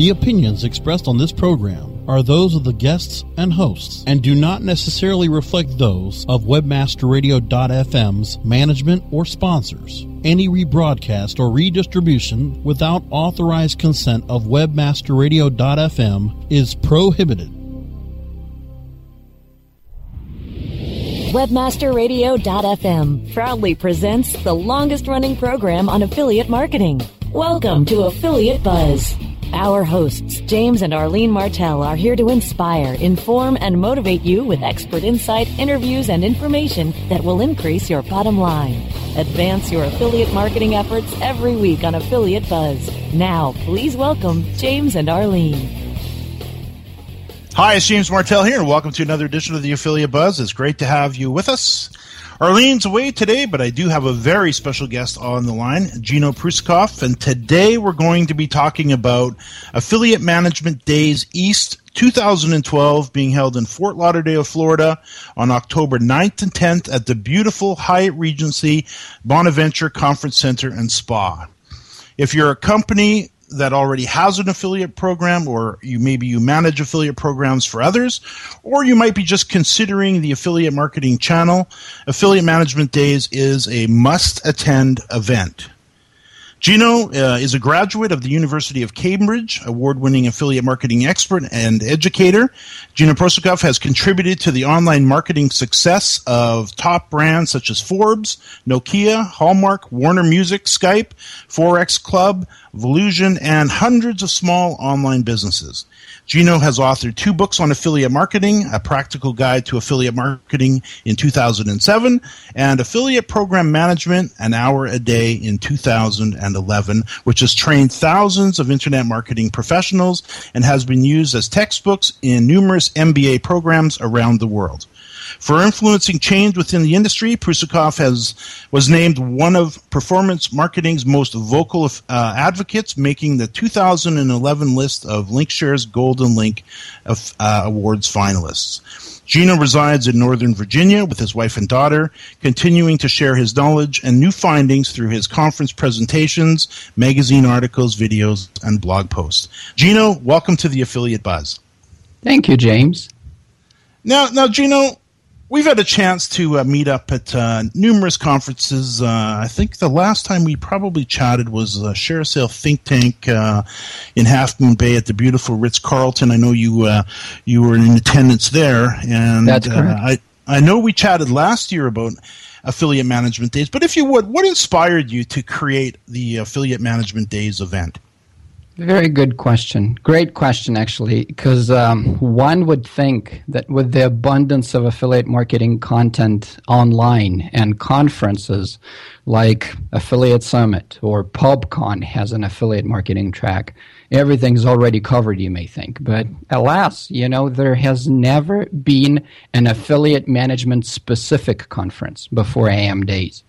The opinions expressed on this program are those of the guests and hosts and do not necessarily reflect those of webmasterradio.fm's management or sponsors. Any rebroadcast or redistribution without authorized consent of webmasterradio.fm is prohibited. Webmasterradio.fm proudly presents the longest running program on affiliate marketing. Welcome to Affiliate Buzz. Our hosts, James and Arlene Martell, are here to inspire, inform, and motivate you with expert insight, interviews, and information that will increase your bottom line. Advance your affiliate marketing efforts every week on Affiliate Buzz. Now, please welcome James and Arlene. Hi, it's James Martell here, and welcome to another edition of the Affiliate Buzz. It's great to have you with us. Arlene's away today, but I do have a very special guest on the line, Gino Prussakov, and today we're going to be talking about Affiliate Management Days East 2012 being held in Fort Lauderdale, Florida on October 9th and 10th at the beautiful Hyatt Regency Bonaventure Conference Center and Spa. If you're a company that already has an affiliate program or you maybe you manage affiliate programs for others or you might be just considering the affiliate marketing channel affiliate management days is a must attend event Gino uh, is a graduate of the University of Cambridge, award winning affiliate marketing expert and educator. Gino Prussakov has contributed to the online marketing success of top brands such as Forbes, Nokia, Hallmark, Warner Music, Skype, Forex Club, Volusion, and hundreds of small online businesses. Gino has authored two books on affiliate marketing, A Practical Guide to Affiliate Marketing in 2007, and Affiliate Program Management, An Hour a Day in 2011, which has trained thousands of internet marketing professionals and has been used as textbooks in numerous MBA programs around the world. For influencing change within the industry, Prussakov has was named one of performance marketing's most vocal uh, advocates, making the 2011 list of Linkshare's Golden Link of, uh, Awards finalists. Gino resides in Northern Virginia with his wife and daughter, continuing to share his knowledge and new findings through his conference presentations, magazine articles, videos, and blog posts. Gino, welcome to the Affiliate Buzz. Thank you, James. Now, now, Gino, We've had a chance to uh, meet up at uh, numerous conferences. Uh, I think the last time we probably chatted was uh, ShareASale Think Tank uh, in Half Moon Bay at the beautiful Ritz Carlton. I know you uh, you were in attendance there, and That's correct. I I know we chatted last year about affiliate management days. But if you would, what inspired you to create the affiliate management days event? Very good question. Great question, actually, because um, one would think that with the abundance of affiliate marketing content online and conferences like Affiliate Summit or PubCon has an affiliate marketing track, everything's already covered, you may think. But alas, you know, there has never been an affiliate management specific conference before AM Days.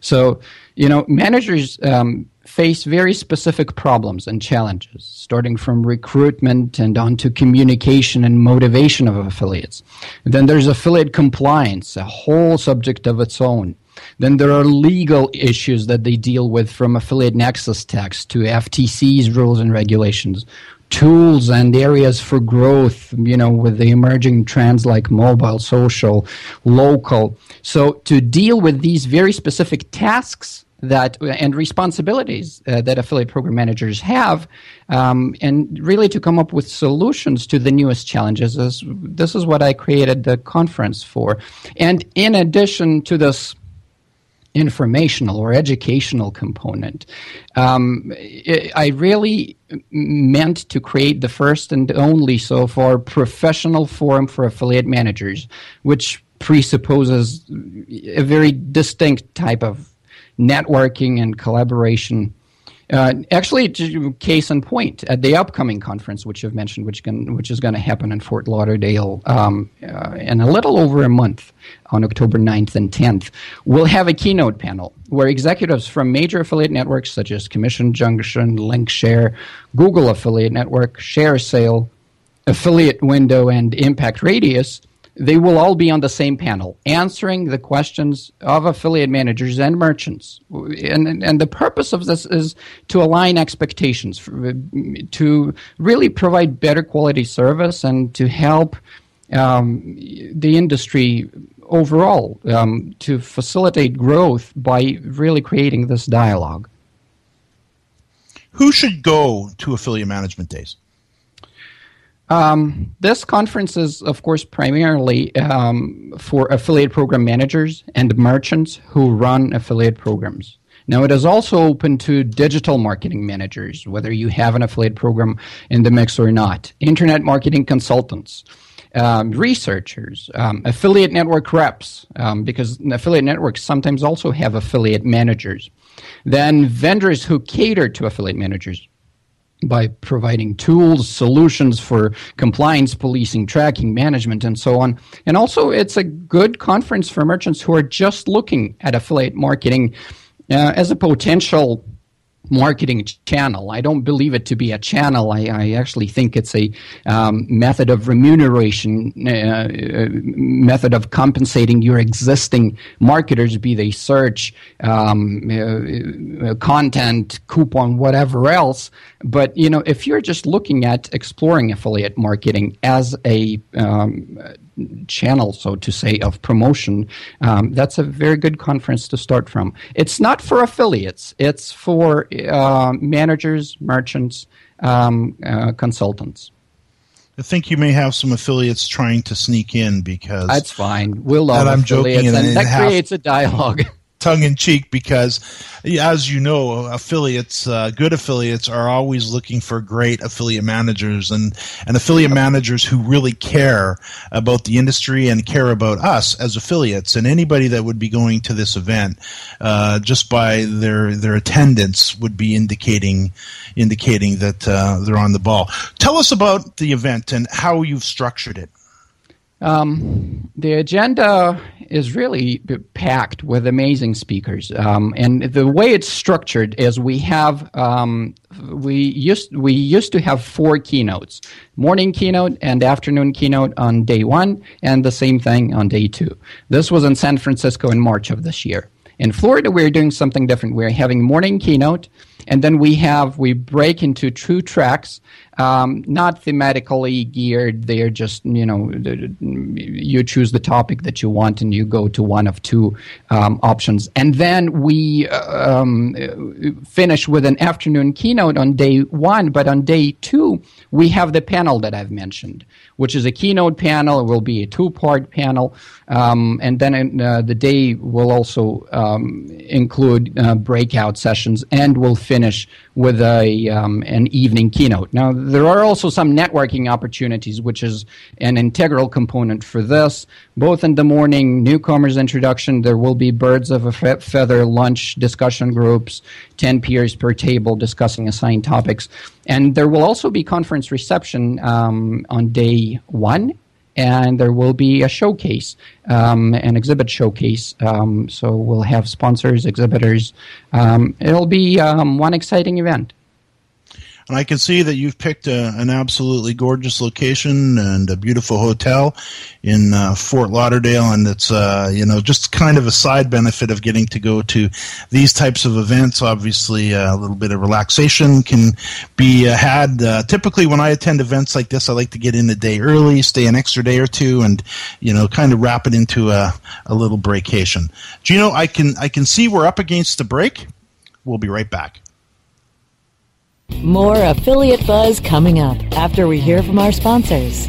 So, you know, managers um, face very specific problems and challenges, starting from recruitment and on to communication and motivation of affiliates. Then there's affiliate compliance, a whole subject of its own. Then there are legal issues that they deal with from affiliate nexus tax to FTC's rules and regulations, tools and areas for growth, you know, with the emerging trends like mobile, social, local. So to deal with these very specific tasks that and responsibilities uh, that affiliate program managers have, um, and really to come up with solutions to the newest challenges. Is, this is what I created the conference for. And in addition to this informational or educational component. Um, it, I really meant to create the first and only so far professional forum for affiliate managers, which presupposes a very distinct type of networking and collaboration. Uh, actually, case in point, at the upcoming conference, which you've mentioned, which can, which is going to happen in Fort Lauderdale um, uh, in a little over a month, on October 9th and 10th, we'll have a keynote panel where executives from major affiliate networks such as Commission Junction, Linkshare, Google Affiliate Network, ShareSale, Affiliate Window, and Impact Radius they will all be on the same panel answering the questions of affiliate managers and merchants. And, and the purpose of this is to align expectations, for, to really provide better quality service and to help um, the industry overall um, to facilitate growth by really creating this dialogue. Who should go to affiliate management days? Um, this conference is, of course, primarily um, for affiliate program managers and merchants who run affiliate programs. Now, it is also open to digital marketing managers, whether you have an affiliate program in the mix or not, internet marketing consultants, um, researchers, um, affiliate network reps, um, because affiliate networks sometimes also have affiliate managers, then vendors who cater to affiliate managers, by providing tools, solutions for compliance, policing, tracking, management, and so on. And also, it's a good conference for merchants who are just looking at affiliate marketing uh, as a potential marketing channel. I don't believe it to be a channel. I, I actually think it's a um, method of remuneration, uh, uh, method of compensating your existing marketers, be they search, um, uh, uh, content, coupon, whatever else. But you know, if you're just looking at exploring affiliate marketing as a um, channel, so to say, of promotion, um, that's a very good conference to start from. It's not for affiliates, it's for uh, managers, merchants, um, uh, consultants. I think you may have some affiliates trying to sneak in because that's fine. We'll love I'm joking and, and that creates a dialogue. tongue in cheek because, as you know, affiliates, uh, good affiliates, are always looking for great affiliate managers and and affiliate managers who really care about the industry and care about us as affiliates. And anybody that would be going to this event, uh, just by their their attendance, would be indicating indicating that uh, they're on the ball. Tell us about the event and how you've structured it. Um, the agenda is really packed with amazing speakers, um, and the way it's structured is we have um, we used we used to have four keynotes: morning keynote and afternoon keynote on day one, and the same thing on day two. This was in San Francisco in March of this year. In Florida, we're doing something different. We're having morning keynote, and then we have we break into two tracks um, not thematically geared. They're just you know you choose the topic that you want and you go to one of two um, options, and then we uh, um, finish with an afternoon keynote on day one. But on day two, we have the panel that I've mentioned, which is a keynote panel. It will be a two-part panel, um, and then uh, the day will also um, include uh, breakout sessions, and we'll finish with a um, an evening keynote. Now there are also some networking opportunities, which is an integral component for this. Both in the morning newcomers introduction, there will be birds of a fe- feather lunch discussion groups, 10 peers per table discussing assigned topics. And there will also be conference reception um, on day one and there will be a showcase, um, an exhibit showcase. Um, so we'll have sponsors, exhibitors. Um, it'll be um, one exciting event. And I can see that you've picked a, an absolutely gorgeous location and a beautiful hotel in uh, Fort Lauderdale, and it's uh, you know just kind of a side benefit of getting to go to these types of events. Obviously, uh, a little bit of relaxation can be uh, had. Uh, typically, when I attend events like this, I like to get in a day early, stay an extra day or two, and you know kind of wrap it into a, a little breakation. Gino, I can I can see we're up against the break. We'll be right back. More affiliate buzz coming up after we hear from our sponsors.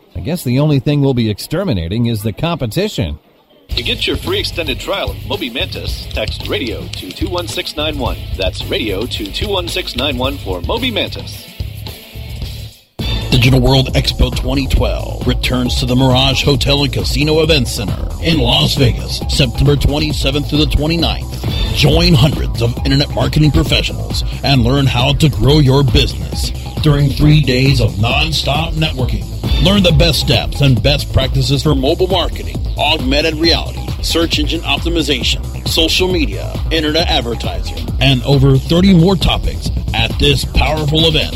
I guess the only thing we'll be exterminating is the competition. To get your free extended trial of Moby Mantis, text radio to 21691. That's radio to 21691 for Moby Mantis. Digital World Expo 2012 returns to the Mirage Hotel and Casino Event Center in Las Vegas, September 27th through the 29th. Join hundreds of internet marketing professionals and learn how to grow your business during three days of non-stop networking. Learn the best steps and best practices for mobile marketing, augmented reality, search engine optimization, social media, internet advertising, and over 30 more topics at this powerful event.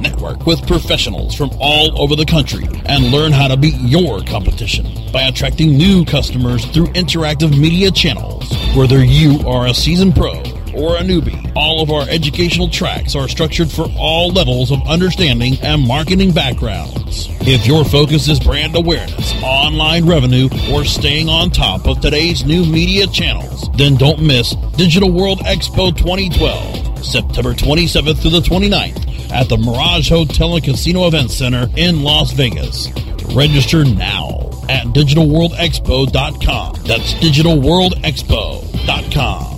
Network with professionals from all over the country and learn how to beat your competition by attracting new customers through interactive media channels. Whether you are a seasoned pro or a newbie, all of our educational tracks are structured for all levels of understanding and marketing backgrounds. If your focus is brand awareness, online revenue, or staying on top of today's new media channels, then don't miss Digital World Expo 2012, September 27th to the 29th at the Mirage Hotel and Casino Event Center in Las Vegas. Register now at digitalworldexpo.com. That's digitalworldexpo.com.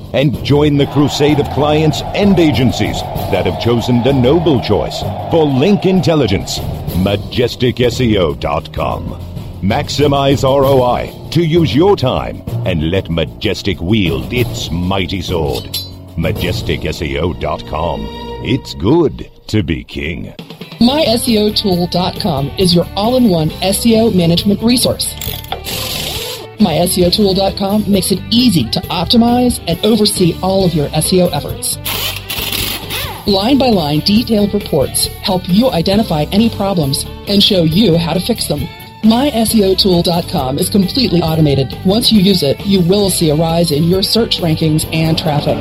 and join the crusade of clients and agencies that have chosen the noble choice for link intelligence. MajesticSEO.com. Maximize ROI to use your time and let Majestic wield its mighty sword. MajesticSEO.com. It's good to be king. MySEOTool.com is your all in one SEO management resource. MySEOTool.com makes it easy to optimize and oversee all of your SEO efforts. Line by line, detailed reports help you identify any problems and show you how to fix them. MySEOTool.com is completely automated. Once you use it, you will see a rise in your search rankings and traffic.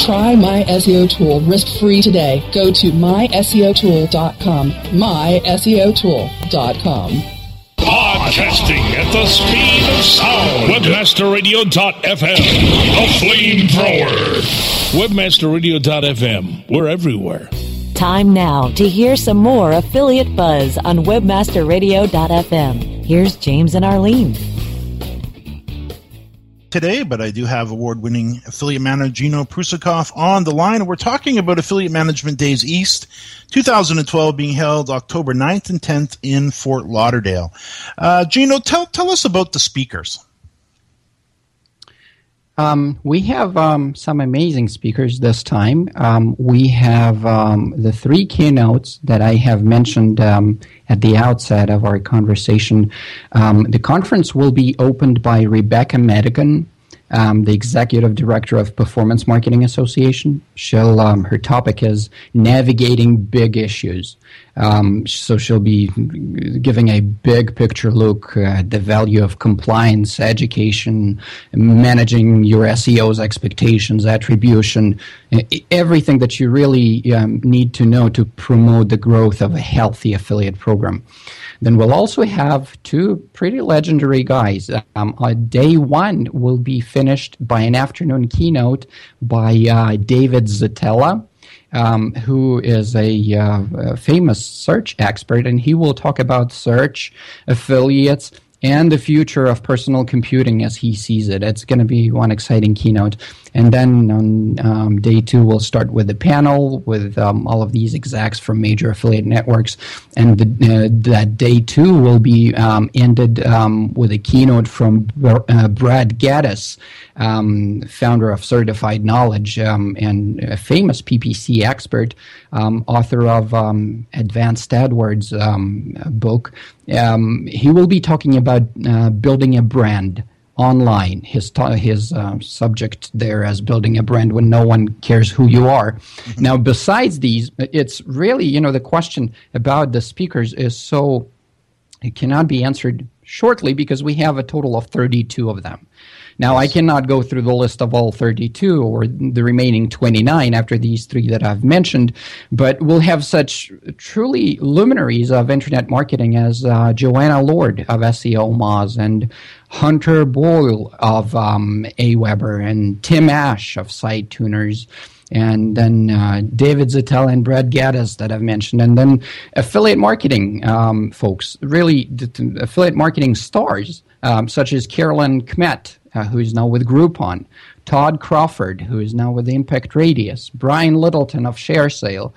Try My SEO Tool risk-free today. Go to myseotool.com. myseotool.com. Podcasting at the speed of sound. Webmasterradio.fm. The flamethrower. Webmasterradio.fm. We're everywhere. Time now to hear some more affiliate buzz on webmasterradio.fm. Here's James and Arlene. Today, but I do have award winning affiliate manager Gino Prussakov on the line. We're talking about Affiliate Management Days East 2012 being held October 9th and 10th in Fort Lauderdale. Uh, Gino, tell, tell us about the speakers. Um, we have um, some amazing speakers this time. Um, we have um, the three keynotes that I have mentioned um, at the outset of our conversation. Um, the conference will be opened by Rebecca Madigan, um, the executive director of Performance Marketing Association. She'll um, her topic is navigating big issues. Um, so she'll be giving a big picture look at the value of compliance, education, managing your SEO's expectations, attribution, everything that you really um, need to know to promote the growth of a healthy affiliate program. Then we'll also have two pretty legendary guys. Um, uh, day one will be finished by an afternoon keynote by uh, David Szetela. Um, who is a, uh, a famous search expert, and he will talk about search, affiliates, and the future of personal computing as he sees it. It's going to be one exciting keynote. And then on um, day two, we'll start with the panel with um, all of these execs from major affiliate networks. And the, uh, that day two will be um, ended um, with a keynote from uh, Brad Geddes, um, founder of Certified Knowledge um, and a famous PPC expert, author of Advanced AdWords book. he will be talking about uh, building a brand online. His his uh, subject there as building a brand when no one cares who you are. Mm-hmm. Now, besides these, it's really you know the question about the speakers is so it cannot be answered shortly because we have a total of 32 of them. Now, yes. I cannot go through the list of all 32 or the remaining 29 after these three that I've mentioned, but we'll have such truly luminaries of internet marketing as uh, Joanna Lord of SEO Moz and Hunter Boyle of um, Aweber and Tim Ash of Site Tuners and then uh, David Zettel and Brad Geddes that I've mentioned, and then affiliate marketing um, folks, really affiliate marketing stars um, such as Carolyn Kmet, uh, who is now with Groupon, Todd Crawford, who is now with Impact Radius, Brian Littleton of ShareSale,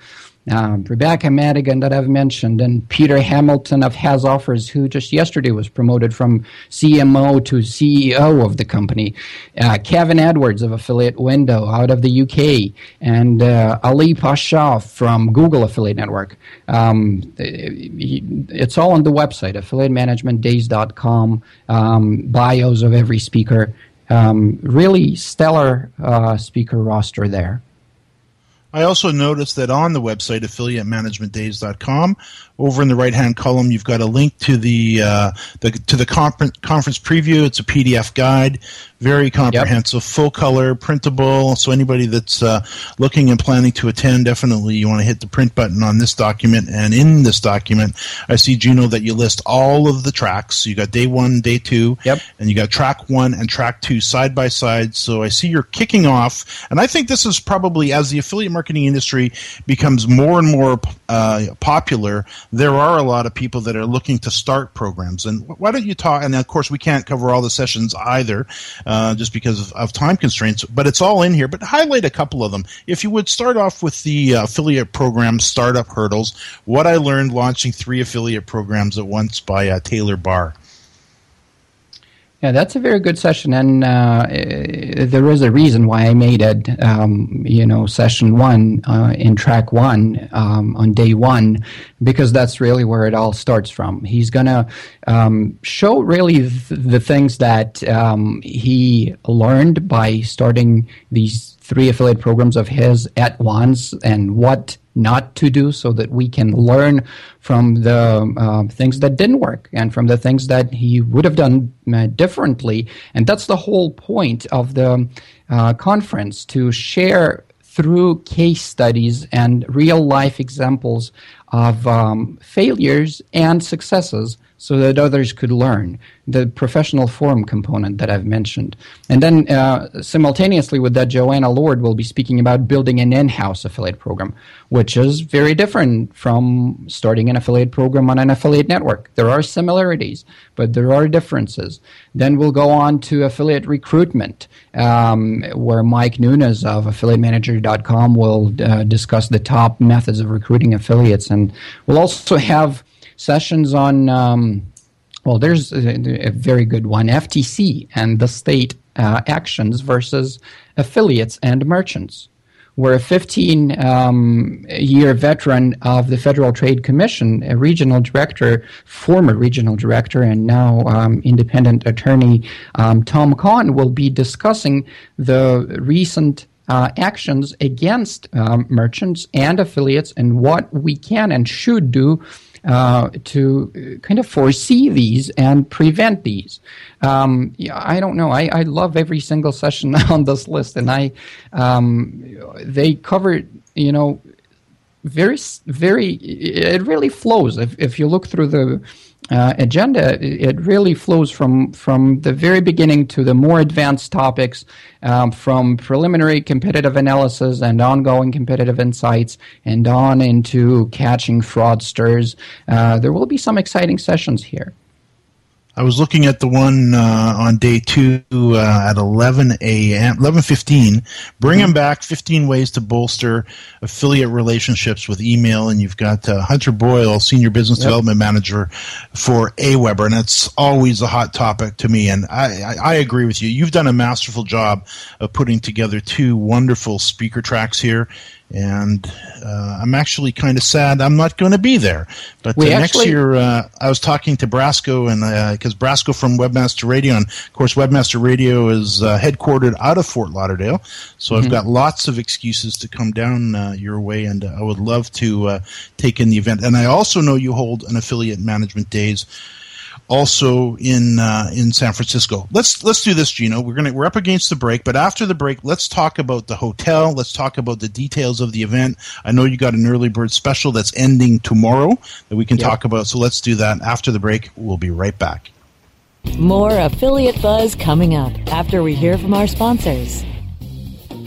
um, Rebecca Madigan that I've mentioned, and Peter Hamilton of Has Offers, who just yesterday was promoted from CMO to CEO of the company, uh, Kevin Edwards of Affiliate Window out of the UK, and uh, Ali Pasha from Google Affiliate Network. Um, it's all on the website, affiliatemanagementdays.com, um, bios of every speaker. Um, really stellar uh, speaker roster there. I also noticed that on the website, affiliatemanagementdays.com, over in the right hand column, you've got a link to the, uh, the to the conference conference preview. It's a PDF guide, very comprehensive, yep. full color, printable. So anybody that's uh, looking and planning to attend, definitely you want to hit the print button on this document. And in this document, I see Gino that you list all of the tracks. So you got day one, day two, yep. and you got track one and track two side by side. So I see you're kicking off, and I think this is probably as the affiliate marketing industry becomes more and more uh, popular there are a lot of people that are looking to start programs. And why don't you talk? And of course, we can't cover all the sessions either, uh, just because of, of, time constraints. But it's all in here. But highlight a couple of them. If you would start off with the uh, affiliate program startup hurdles, what I learned launching three affiliate programs at once by uh, Taylor Barr. Yeah, that's a very good session, and uh, there is a reason why I made it. Um, you know, session one uh, in track one um, on day one, because that's really where it all starts from. He's gonna um, show really th- the things that um, he learned by starting these three affiliate programs of his at once, and what not to do so that we can learn from the uh, things that didn't work and from the things that he would have done uh, differently. And that's the whole point of the uh, conference to share through case studies and real life examples of um, failures and successes so that others could learn the professional forum component that I've mentioned. And then uh, simultaneously with that, Joanna Lord will be speaking about building an in-house affiliate program, which is very different from starting an affiliate program on an affiliate network. There are similarities, but there are differences. Then we'll go on to affiliate recruitment, um, where Mike Nunes of affiliatemanager.com will uh, discuss the top methods of recruiting affiliates. And we'll also have sessions on, um, well, there's a, a, very good one FTC and the state uh, actions versus affiliates and merchants. Where a 15 um, year veteran of the Federal Trade Commission, a regional director, former regional director, and now um, independent attorney um, Tom Kahn will be discussing the recent uh, actions against um, merchants and affiliates and what we can and should do uh, to kind of foresee these and prevent these. Um, yeah, I don't know. I, I love every single session on this list, and I um, they cover you know very very it really flows if if you look through the uh, agenda, it really flows from from the very beginning to the more advanced topics, um, from preliminary competitive analysis and ongoing competitive insights, and on into catching fraudsters. Uh, there will be some exciting sessions here. I was looking at the one uh, on day two uh, at 11 a.m. 11:15. Bring them back. 15 ways to bolster affiliate relationships with email, and you've got uh, Hunter Boyle, senior business Yep. development manager for AWeber, and it's always a hot topic to me. And I, I, I agree with you. You've done a masterful job of putting together two wonderful speaker tracks here. And uh, I'm actually kind of sad I'm not going to be there. But uh, next actually- year, uh, I was talking to Brasco, and because Brasco from Webmaster Radio, and of course, Webmaster Radio is uh, headquartered out of Fort Lauderdale. So I've Mhm. got lots of excuses to come down uh, your way, and uh, I would love to uh, take in the event. And I also know you hold an affiliate management days. Also in uh, in San Francisco. Let's let's do this, Gino. We're gonna we're up against the break, but after the break, let's talk about the hotel. Let's talk about the details of the event. I know you got an early bird special that's ending tomorrow that we can Yep. talk about. So let's do that after the break. We'll be right back. More affiliate buzz coming up after we hear from our sponsors.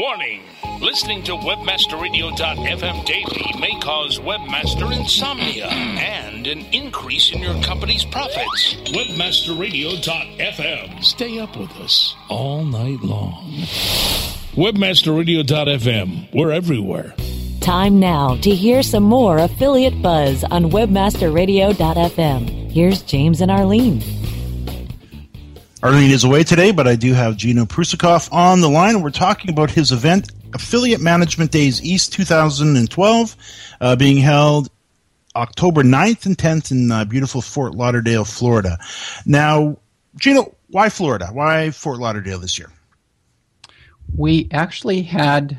Warning! Listening to WebmasterRadio.fm daily may cause webmaster insomnia and an increase in your company's profits. WebmasterRadio.fm. Stay up with us all night long. WebmasterRadio.fm. We're everywhere. Time now to hear some more affiliate buzz on webmasterradio.fm. Here's James and Arlene. Arlene is away today, but I do have Gino Prusikoff on the line, we're talking about his event, Affiliate Management Days East 2012, uh, being held October 9th and 10th in uh, beautiful Fort Lauderdale, Florida. Now, Gino, why Florida? Why Fort Lauderdale this year? We actually had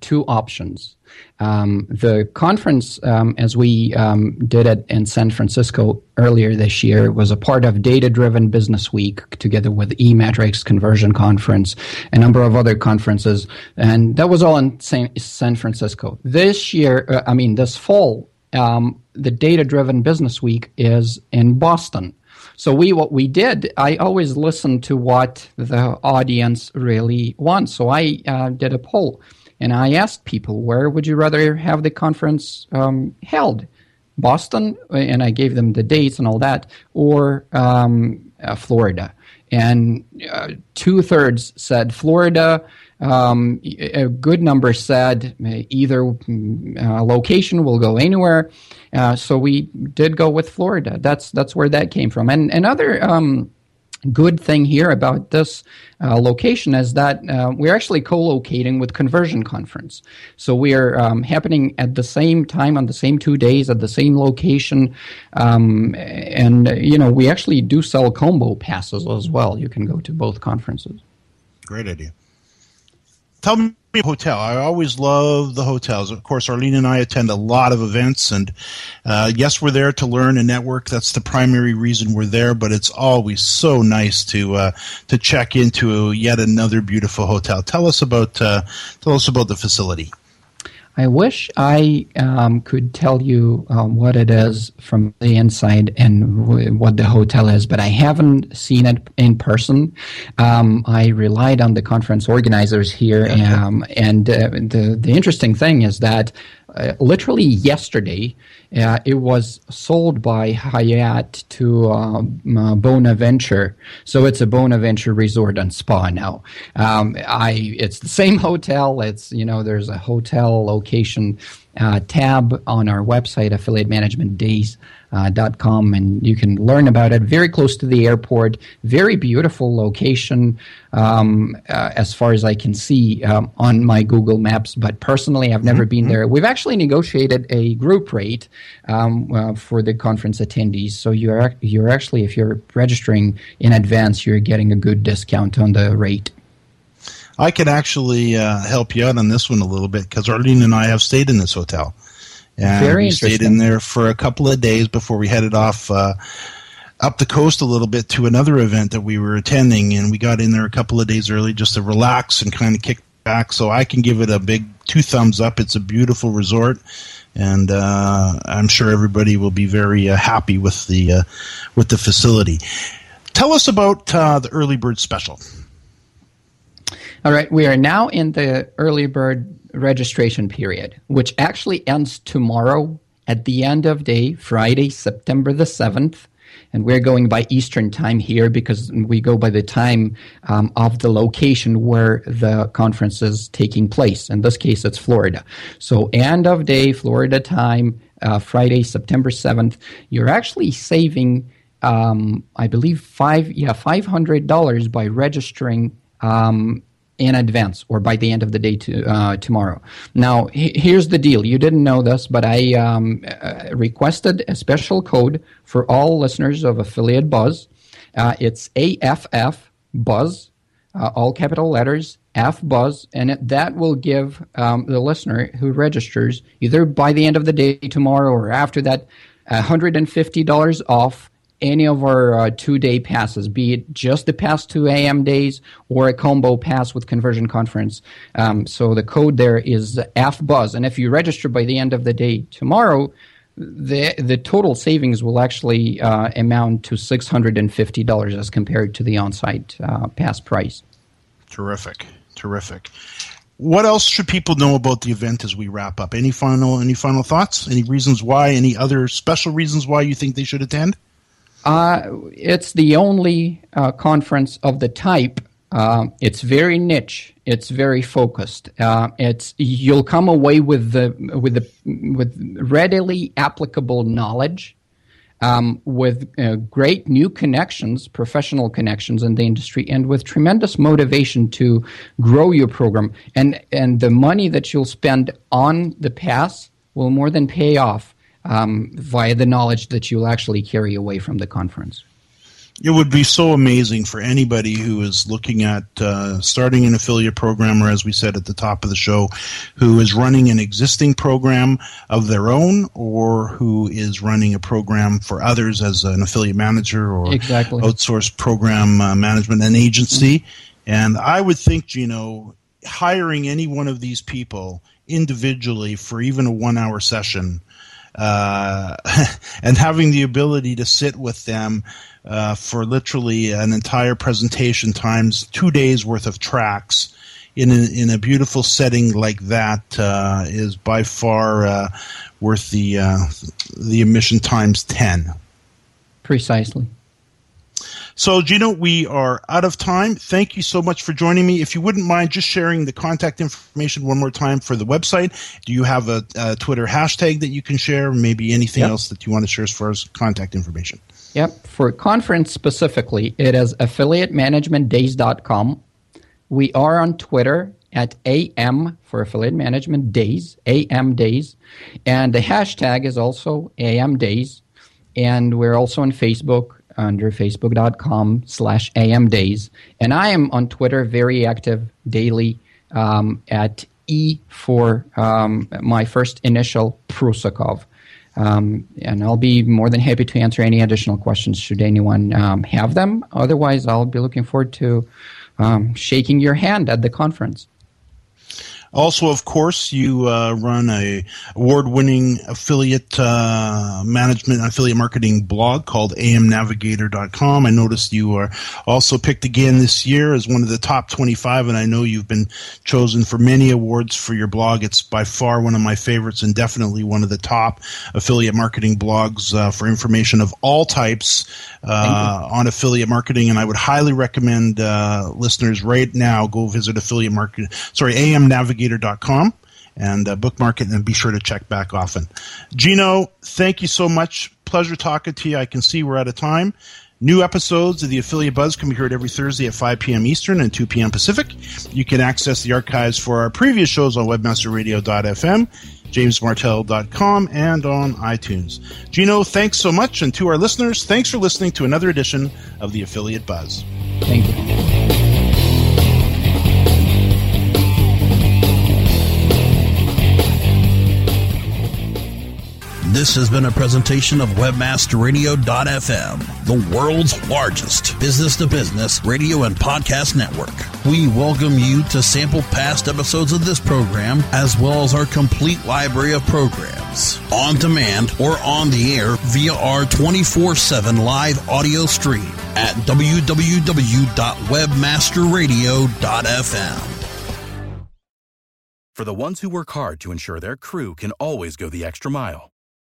two options. Um, the conference, um, as we um, did it in San Francisco earlier this year, was a part of Data Driven Business Week together with eMetrics Conversion Conference, a number of other conferences, and that was all in San, Francisco. This year, uh, I mean, this fall, um, the Data Driven Business Week is in Boston. So we what we did, I always listen to what the audience really wants. So I uh, did a poll and I asked people, where would you rather have the conference um, held? Boston, and I gave them the dates and all that, or um, uh, Florida. And uh, two thirds said Florida. Um, a good number said either uh, location will go anywhere. Uh, so we did go with Florida. That's that's where that came from. And another um, good thing here about this uh, location is that uh, we're actually co-locating with Conversion Conference. So we are um, happening at the same time on the same two days at the same location, um, and you know we actually do sell combo passes as well. You can go to both conferences. Great idea. Tell me hotel. I always love the hotels. Of course, Arlene and I attend a lot of events, and uh, yes, we're there to learn and network. That's the primary reason we're there. But it's always so nice to uh, to check into yet another beautiful hotel. Tell us about uh, tell us about the facility. I wish I um, could tell you um, what it is from the inside and w- what the hotel is, but I haven't seen it in person. Um, I relied on the conference organizers here, um, and uh, the the interesting thing is that uh, literally yesterday, uh, it was sold by Hyatt to um, uh, Bonaventure. So it's a Bonaventure Resort and Spa now. Um, I it's the same hotel. It's you know there's a hotel location uh, tab on our website, affiliate management days uh, .com, and you can learn about it. Very close to the airport, very beautiful location, um, uh, as far as I can see um, on my Google Maps. But personally, I've never mm-hmm. been there. We've actually negotiated a group rate um, uh, for the conference attendees. So you're you're actually, if you're registering in advance, you're getting a good discount on the rate. I can actually uh, help you out on this one a little bit because Arlene and I have stayed in this hotel. And Very we stayed in there for a couple of days before we headed off uh, up the coast a little bit to another event that we were attending. And we got in there a couple of days early just to relax and kind of kick back. So I can give it a big two thumbs up. It's a beautiful resort. And uh, I'm sure everybody will be very uh, happy with the uh, with the facility. Tell us about uh, the early bird special. All right, we are now in the early bird registration period, which actually ends tomorrow at the end of day, Friday, September the 7th. And we're going by Eastern time here because we go by the time um, of the location where the conference is taking place. In this case, it's Florida. So, end of day, Florida time, uh, Friday, September 7th. You're actually saving, um, I believe, five, yeah, $500 by registering um, in advance or by the end of the day to, uh, tomorrow. Now, h- here's the deal. You didn't know this, but I um, uh, requested a special code for all listeners of Affiliate Buzz. Uh, it's AFF Buzz, uh, all capital letters, F Buzz, and it, that will give um, the listener who registers either by the end of the day tomorrow or after that $150 off any of our uh, two day passes, be it just the past two AM days or a combo pass with Conversion Conference. Um, so the code there is FBuzz. And if you register by the end of the day tomorrow, the the total savings will actually uh, amount to six hundred and fifty dollars as compared to the on-site uh, pass price. Terrific, terrific. What else should people know about the event as we wrap up? Any final any final thoughts? Any reasons why? Any other special reasons why you think they should attend? Uh, it's the only uh, conference of the type. Uh, it's very niche. It's very focused. Uh, it's you'll come away with the with the with readily applicable knowledge, um, with uh, great new connections, professional connections in the industry, and with tremendous motivation to grow your program. And and the money that you'll spend on the pass will more than pay off um, via the knowledge that you'll actually carry away from the conference. It would be so amazing for anybody who is looking at uh, starting an affiliate program, or as we said at the top of the show, who is running an existing program of their own, or who is running a program for others as an affiliate manager or exactly. outsourced program uh, management and agency. Mm-hmm. And I would think, Gino, hiring any one of these people individually for even a one hour session uh, and having the ability to sit with them uh, for literally an entire presentation times two days worth of tracks in a, in a beautiful setting like that uh, is by far uh, worth the uh, the emission times ten. Precisely. So, Gino, we are out of time. Thank you so much for joining me. If you wouldn't mind just sharing the contact information one more time for the website, do you have a, a Twitter hashtag that you can share? Maybe anything yep. else that you want to share as far as contact information? Yep. For conference specifically, it is affiliatemanagementdays.com. We are on Twitter at AM for Affiliate Management Days, AM Days. And the hashtag is also AM Days. And we're also on Facebook under facebook.com slash amdays. And I am on Twitter very active daily. um, at E for um, my first initial Prussakov. Um, and I'll be more than happy to answer any additional questions should anyone um, have them. Otherwise, I'll be looking forward to um, shaking your hand at the conference. Also, of course, you uh, run a award-winning affiliate uh, management, affiliate marketing blog called amnavigator.com. I noticed you are also picked again this year as one of the top 25, and I know you've been chosen for many awards for your blog. It's by far one of my favorites and definitely one of the top affiliate marketing blogs uh, for information of all types uh, on affiliate marketing. And I would highly recommend uh, listeners right now go visit affiliate market, sorry, amnavigator navigator.com and uh, bookmark it and be sure to check back often. Gino, thank you so much. Pleasure talking to you. I can see we're out of time. New episodes of the Affiliate Buzz can be heard every Thursday at 5 p.m. Eastern and 2 p.m. Pacific. You can access the archives for our previous shows on webmasterradio.fm, jamesmartell.com, and on iTunes. Gino, thanks so much. And to our listeners, thanks for listening to another edition of the Affiliate Buzz. Thank you. This has been a presentation of WebmasterRadio.fm, the world's largest business to business radio and podcast network. We welcome you to sample past episodes of this program as well as our complete library of programs on demand or on the air via our 24 7 live audio stream at www.webmasterradio.fm. For the ones who work hard to ensure their crew can always go the extra mile